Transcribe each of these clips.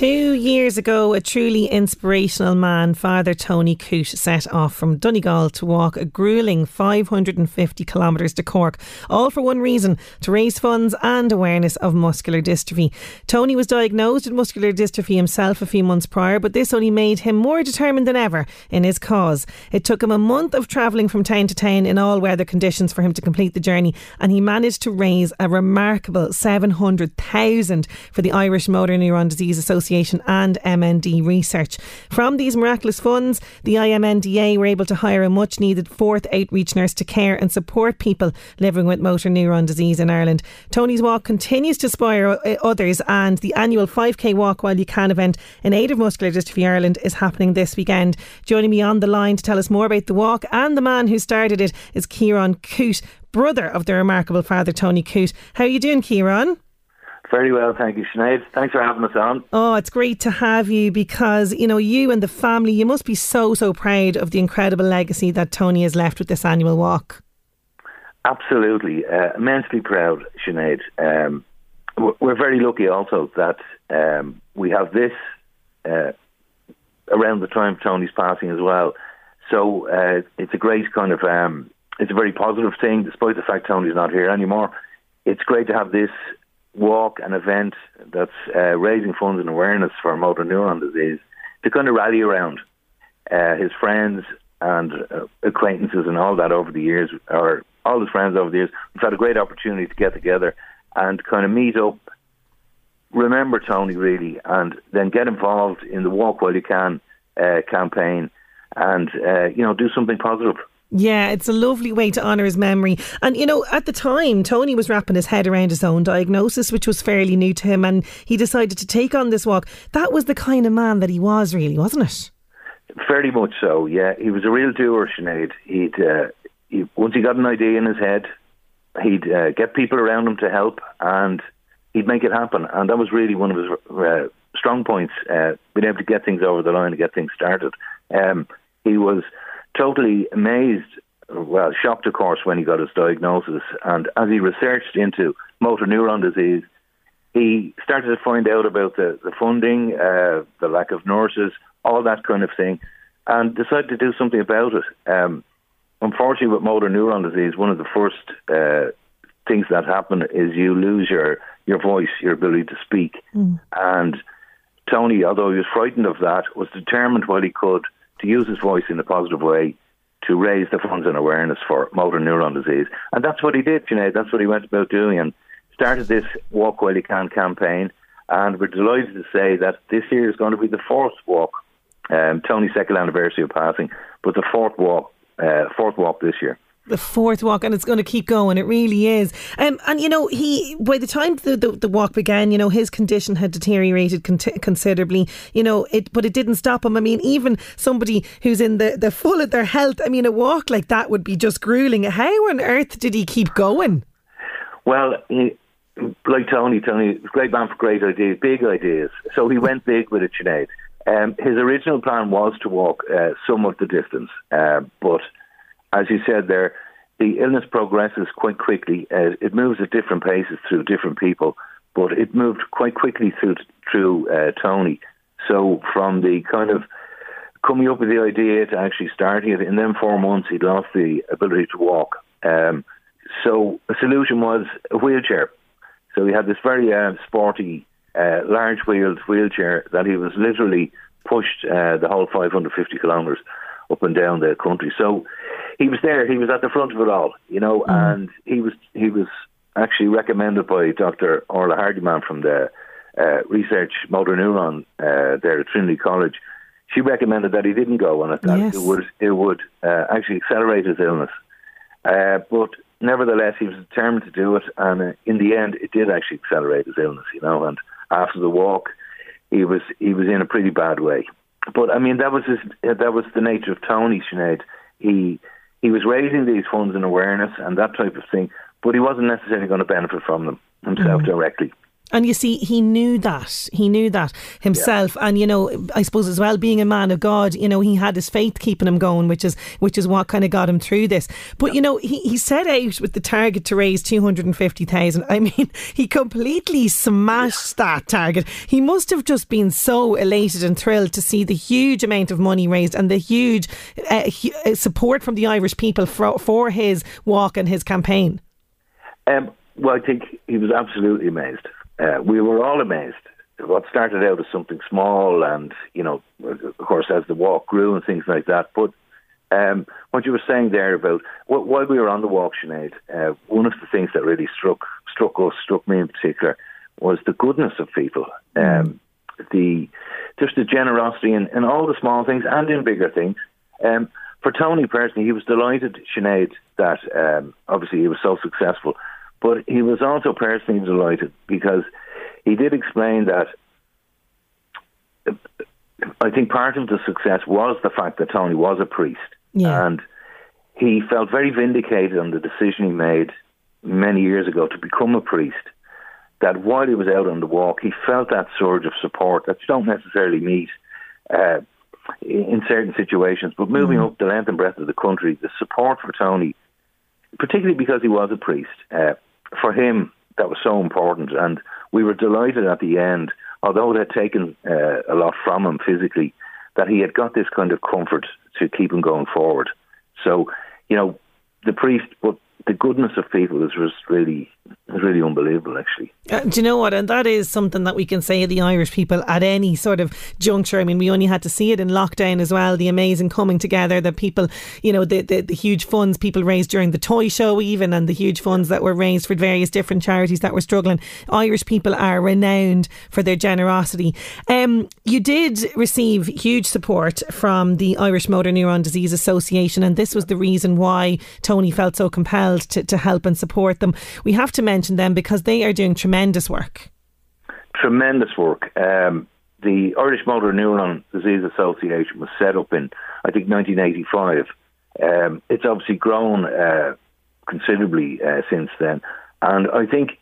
Two years ago, a truly inspirational man, Father Tony Coote, set off from Donegal to walk a grueling 550 kilometres to Cork, all for one reason to raise funds and awareness of muscular dystrophy. Tony was diagnosed with muscular dystrophy himself a few months prior, but this only made him more determined than ever in his cause. It took him a month of travelling from town to town in all weather conditions for him to complete the journey, and he managed to raise a remarkable 700,000 for the Irish Motor Neuron Disease Association Association and MND Research. From these miraculous funds, the IMNDA were able to hire a much needed fourth outreach nurse to care and support people living with motor neuron disease in Ireland. Tony's Walk continues to inspire uh, others, and the annual 5k Walk While You Can event in aid of Muscular Dystrophy Ireland is happening this weekend. Joining me on the line to tell us more about the walk and the man who started it is Kieran Coote, brother of the remarkable father Tony Coote. How are you doing, Kieran? Very well, thank you, Sinead. Thanks for having us on. Oh, it's great to have you because, you know, you and the family, you must be so, so proud of the incredible legacy that Tony has left with this annual walk. Absolutely. Uh, immensely proud, Sinead. Um, we're very lucky also that um, we have this uh, around the time of Tony's passing as well. So uh, it's a great kind of, um, it's a very positive thing, despite the fact Tony's not here anymore. It's great to have this walk, an event that's uh, raising funds and awareness for motor neuron disease to kind of rally around uh, his friends and uh, acquaintances and all that over the years, or all his friends over the years. We've had a great opportunity to get together and kind of meet up, remember Tony really, and then get involved in the Walk While You Can uh, campaign and, uh, you know, do something positive. Yeah, it's a lovely way to honour his memory. And, you know, at the time, Tony was wrapping his head around his own diagnosis, which was fairly new to him, and he decided to take on this walk. That was the kind of man that he was, really, wasn't it? Very much so, yeah. He was a real doer, Sinead. He'd, uh, he, once he got an idea in his head, he'd uh, get people around him to help, and he'd make it happen. And that was really one of his uh, strong points, uh, being able to get things over the line and get things started. Um, he was totally amazed, well, shocked, of course, when he got his diagnosis. And as he researched into motor neuron disease, he started to find out about the, the funding, uh, the lack of nurses, all that kind of thing, and decided to do something about it. Um, unfortunately, with motor neuron disease, one of the first uh, things that happen is you lose your, your voice, your ability to speak. Mm. And Tony, although he was frightened of that, was determined while he could to use his voice in a positive way to raise the funds and awareness for motor neuron disease. And that's what he did, you know, that's what he went about doing and started this Walk While You Can campaign. And we're delighted to say that this year is going to be the fourth walk, um, Tony's second anniversary of passing, but the fourth walk, uh, fourth walk this year the fourth walk and it's going to keep going it really is. Um, and you know he by the time the, the, the, walk began you know his condition had deteriorated con- considerably you know it but it didn't stop him. I mean even somebody who's in the, the full of their health I mean a walk like that would be just grueling. How on earth did he keep going? Well he, like Tony Tony great man for great ideas big ideas. So he went big with it Sinead. Um, his original plan was to walk uh, some of the distance uh, but as you said there, the illness progresses quite quickly. Uh, it moves at different paces through different people, but it moved quite quickly through through uh, Tony. So from the kind of coming up with the idea to actually starting it, in then four months he'd lost the ability to walk. Um, so a solution was a wheelchair. So he had this very uh, sporty, uh, large wheeled wheelchair that he was literally pushed uh, the whole 550 kilometres up and down the country. So he was there. He was at the front of it all, you know, mm. and he was he was actually recommended by Dr. Orla Hardiman from the uh, Research Motor Neuron uh, there at Trinity College. She recommended that he didn't go on it. That yes. it would it would uh, actually accelerate his illness. Uh, but nevertheless, he was determined to do it, and uh, in the end, it did actually accelerate his illness. You know, and after the walk, he was he was in a pretty bad way. But I mean, that was his, that was the nature of Tony Sinead. He he was raising these funds and awareness and that type of thing, but he wasn't necessarily going to benefit from them himself mm. directly. And you see, he knew that. He knew that himself. Yeah. And, you know, I suppose as well, being a man of God, you know, he had his faith keeping him going, which is which is what kind of got him through this. But, yeah. you know, he, he set out with the target to raise 250,000. I mean, he completely smashed yeah. that target. He must have just been so elated and thrilled to see the huge amount of money raised and the huge uh, uh support from the Irish people for, for his walk and his campaign. Um, well, I think he was absolutely amazed uh, we were all amazed. What started out as something small, and you know, of course, as the walk grew and things like that. But um, what you were saying there about while we were on the walk, Sinead, uh, one of the things that really struck struck us, struck me in particular, was the goodness of people. Um, the just the generosity in, in all the small things and in bigger things. Um, for Tony personally, he was delighted, Sinead, that um, obviously he was so successful but he was also personally delighted because he did explain that I think part of the success was the fact that Tony was a priest. Yeah. And he felt very vindicated on the decision he made many years ago to become a priest. That while he was out on the walk, he felt that surge of support that you don't necessarily meet uh, in certain situations. But moving mm. up the length and breadth of the country, the support for Tony, particularly because he was a priest, uh, for him, that was so important. And we were delighted at the end, although it had taken uh, a lot from him physically, that he had got this kind of comfort to keep him going forward. So, you know, the priest, but the goodness of people is just really is really unbelievable, actually. Uh, do you know what? And that is something that we can say the Irish people at any sort of juncture. I mean, we only had to see it in lockdown as well. The amazing coming together, the people, you know, the, the, the huge funds people raised during the toy show, even, and the huge funds that were raised for various different charities that were struggling. Irish people are renowned for their generosity. Um, you did receive huge support from the Irish Motor Neuron Disease Association, and this was the reason why Tony felt so compelled to, to help and support them. We have to mention them because they are doing tremendous work. Tremendous work. Um, the Irish Motor Neuron Disease Association was set up in, I think, 1985. Um, it's obviously grown uh, considerably uh, since then. And I think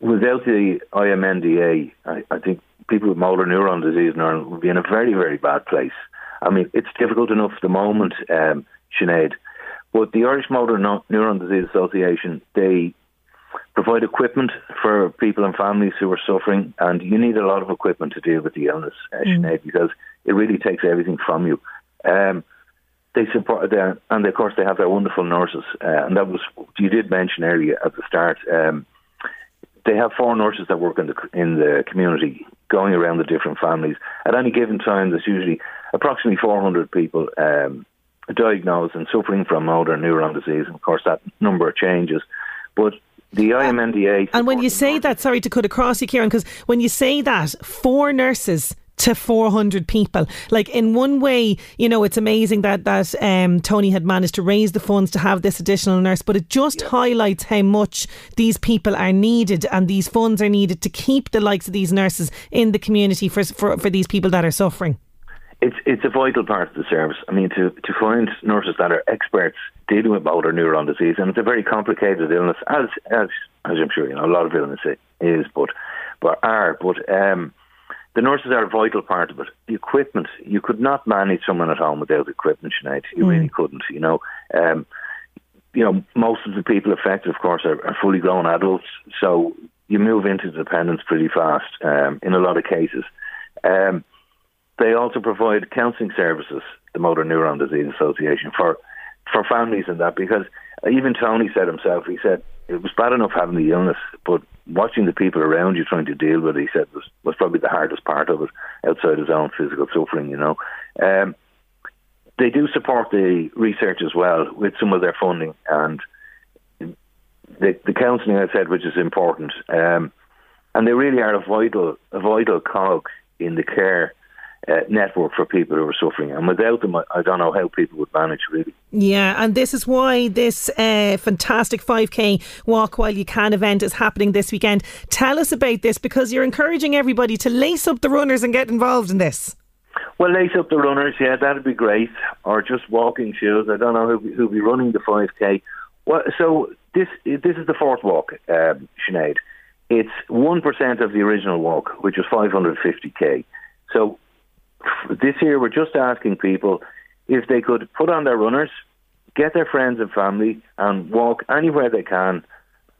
without the IMNDA, I, I think people with motor neuron disease in Ireland would be in a very, very bad place. I mean, it's difficult enough at the moment, um, Sinead, but the Irish Motor Neuron Disease Association, they provide equipment for people and families who are suffering, and you need a lot of equipment to deal with the illness, uh, mm. because it really takes everything from you. Um, they support their, and of course they have their wonderful nurses, uh, and that was you did mention earlier at the start. Um, they have four nurses that work in the in the community, going around the different families. At any given time, there's usually approximately 400 people um, diagnosed and suffering from motor neuron disease. And of course, that number changes, but the IMNDA. And when you say that, sorry to cut across you, Kieran, because when you say that, four nurses to 400 people. Like in one way, you know, it's amazing that that um, Tony had managed to raise the funds to have this additional nurse, but it just yeah. highlights how much these people are needed and these funds are needed to keep the likes of these nurses in the community for for, for these people that are suffering it's it's a vital part of the service. I mean, to to find nurses that are experts dealing with motor neuron disease, and it's a very complicated illness, as as as I'm sure you know, a lot of illness is, but but are, but um, the nurses are a vital part of it. The equipment, you could not manage someone at home without equipment, Sinead. You mm. really couldn't. You know, um, you know, most of the people affected, of course, are, are fully grown adults, so you move into dependence pretty fast um, in a lot of cases. Um, they also provide counselling services, the Motor Neuron Disease Association, for for families and that because even Tony said himself, he said it was bad enough having the illness, but watching the people around you trying to deal with it, he said was was probably the hardest part of it, outside his own physical suffering, you know. Um, they do support the research as well with some of their funding and the, the counselling I said, which is important, um, and they really are a vital a vital cog in the care uh, network for people who are suffering. And without them, I, I, don't know how people would manage really. Yeah, and this is why this uh, fantastic 5K Walk While You Can event is happening this weekend. Tell us about this because you're encouraging everybody to lace up the runners and get involved in this. Well, lace up the runners, yeah, that'd be great. Or just walking shoes. I don't know who who'll be running the 5K. Well, so this this is the fourth walk, um, Sinead. It's one percent of the original walk, which was 550k. So this year, we're just asking people if they could put on their runners, get their friends and family, and walk anywhere they can.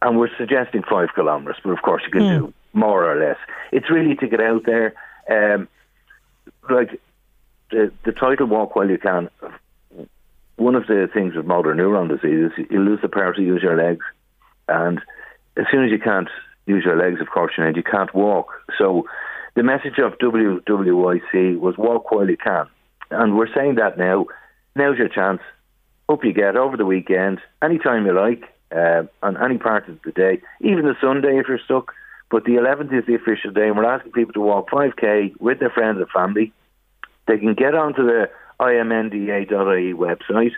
And we're suggesting five kilometres, but of course you can mm. do more or less. It's really to get out there. Um, like the the title "Walk While You Can." One of the things with motor neuron disease is you lose the power to use your legs, and as soon as you can't use your legs, of course, you, know, you can't walk. So the message of WWYC was walk while you can. And we're saying that now. Now's your chance. Hope you get over the weekend, anytime you like, uh, on any part of the day, even the Sunday if you're stuck. But the 11th is the official day, and we're asking people to walk 5k with their friends and family. They can get onto the imnda.ie website.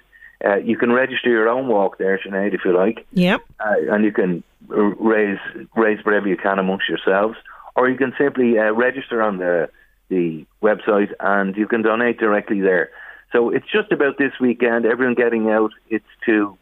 Uh, you can register your own walk there, Sinead, if you like. Yep. Uh, and you can raise raise whatever you can amongst yourselves or you can simply uh, register on the the website and you can donate directly there. So it's just about this weekend, everyone getting out. It's to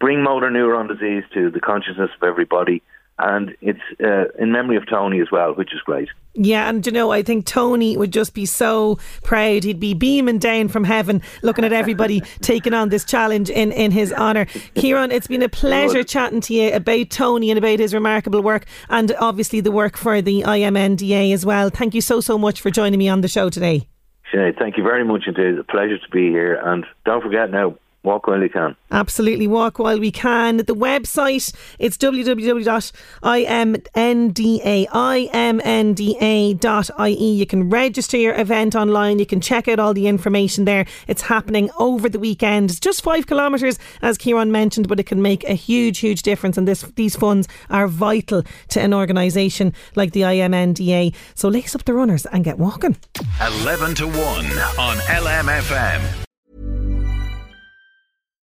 bring motor neuron disease to the consciousness of everybody and it's uh, in memory of Tony as well, which is great. Yeah, and you know, I think Tony would just be so proud. He'd be beaming down from heaven, looking at everybody taking on this challenge in, in his honour. Kieran, it's been a pleasure Good. chatting to you about Tony and about his remarkable work, and obviously the work for the IMNDA as well. Thank you so so much for joining me on the show today. Sinead, thank you very much indeed. It's a pleasure to be here, and don't forget now Walk while you can. Absolutely, walk while we can. The website, it's www.imnda.imnda.ie. You can register your event online. You can check out all the information there. It's happening over the weekend. It's just five kilometres, as Kieran mentioned, but it can make a huge, huge difference. And this, these funds are vital to an organisation like the IMNDA. So lace up the runners and get walking. 11 to 1 on LMFM.